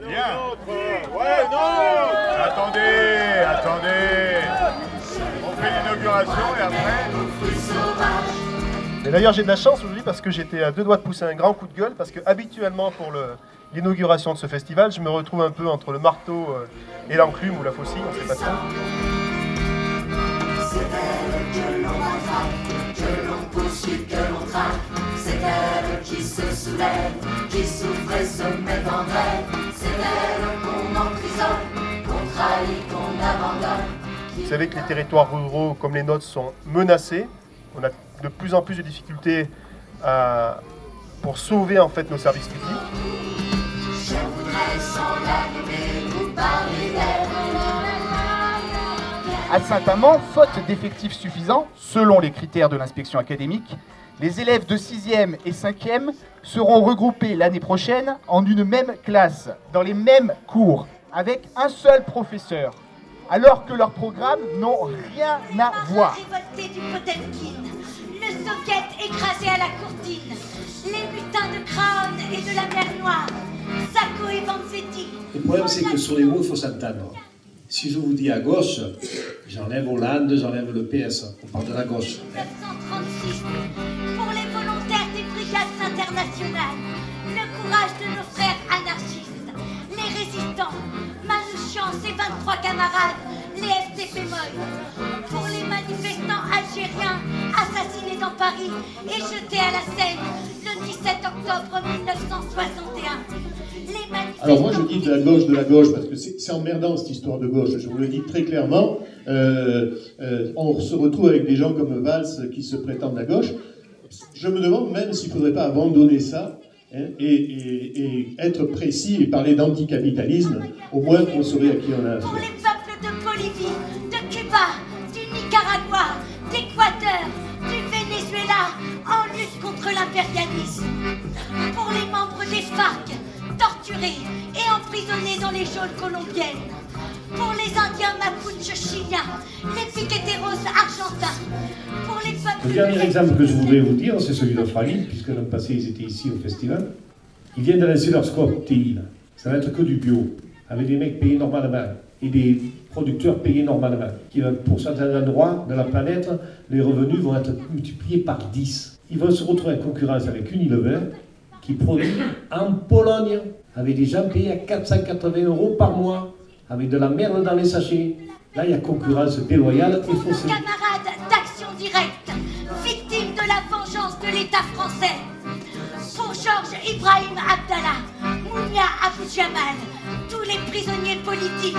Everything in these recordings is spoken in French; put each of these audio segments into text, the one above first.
Bien. Ouais, non Attendez, attendez. On fait l'inauguration et après. Et d'ailleurs, j'ai de la chance aujourd'hui parce que j'étais à deux doigts de pousser un grand coup de gueule parce que habituellement pour le- l'inauguration de ce festival, je me retrouve un peu entre le marteau euh, et l'enclume ou la faucille, on sait pas trop. C'est elle que l'on attrape, que l'on poursuit, que l'on traque. C'est elle qui se soulève, qui souffre et se met en grève. Vous savez que les territoires ruraux comme les nôtres sont menacés. On a de plus en plus de difficultés à- pour sauver en fait nos services publics. Je voudrais sans la nommer vous parler d'elle. À Saint-Amand, faute d'effectifs suffisants, selon les critères de l'inspection académique, les élèves de 6e et 5e seront regroupés l'année prochaine en une même classe, dans les mêmes cours, avec un seul professeur, alors que leurs programmes n'ont rien à voir. révolté du Potemkin, le soviet écrasé à la courtine, les mutins de Crown et de la mer Noire, Sacco et Vanzetti. Le problème, c'est que sur les mots, il faut s'entendre. Si je vous dis à gauche, j'enlève Hollande, j'enlève le PS. On parle de la gauche. 1936, pour les volontaires des brigades internationales, le courage de nos frères anarchistes, les résistants, 23 camarades, les FTP pour les manifestants algériens assassinés dans Paris et jetés à la Seine le 17 octobre 1961. Les manifestants Alors moi je dis de la gauche, de la gauche, parce que c'est emmerdant cette histoire de gauche, je vous le dis très clairement. Euh, euh, on se retrouve avec des gens comme Valls qui se prétendent à gauche. Je me demande même s'il ne faudrait pas abandonner ça et, être précis et parler d'anticapitalisme, au moins qu'on saurait à qui on a pour affaire. les peuples de Bolivie, de Cuba, du Nicaragua, d'Équateur, du Venezuela, en lutte contre l'impérialisme. Pour les membres des FARC, torturés et emprisonnés dans les geôles colombiennes. Pour les Indiens Mapuche chiliens, les argentins. Pour les peuples... Le dernier exemple que je voudrais vous dire, c'est celui d'Australie, puisque l'an passé, ils étaient ici au festival. Ils viennent de lancer leur là. Ça va être que du bio, avec des mecs payés normalement et des producteurs payés normalement. Pour certains endroits de la planète, les revenus vont être multipliés par 10. Ils vont se retrouver en concurrence avec Unilever, qui produit en Pologne, avec des gens payés à 480 euros par mois, avec de la merde dans les sachets. Là, il y a concurrence déloyale et faussée. camarades d'Action Directe, victimes de la vengeance de l'État français. Pour Georges Ibrahim Abdallah, Mounia Abou Jamal, tous les prisonniers politiques.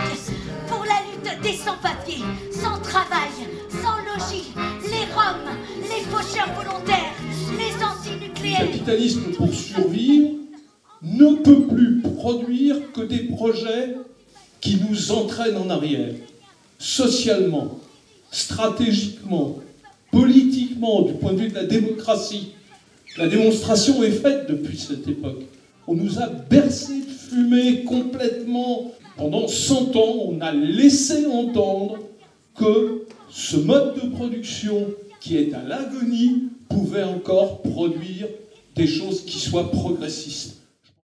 Pour la lutte des sans-papiers, sans travail, sans logis, les Roms, les faucheurs volontaires, les Le antinucléaires. capitalisme, pour survivre, ne peut plus produire que des projets qui nous entraînent en arrière, socialement, stratégiquement, politiquement, du point de vue de la démocratie. La démonstration est faite depuis cette époque. On nous a bercé de fumée complètement. Pendant 100 ans, on a laissé entendre que ce mode de production qui est à l'agonie pouvait encore produire des choses qui soient progressistes.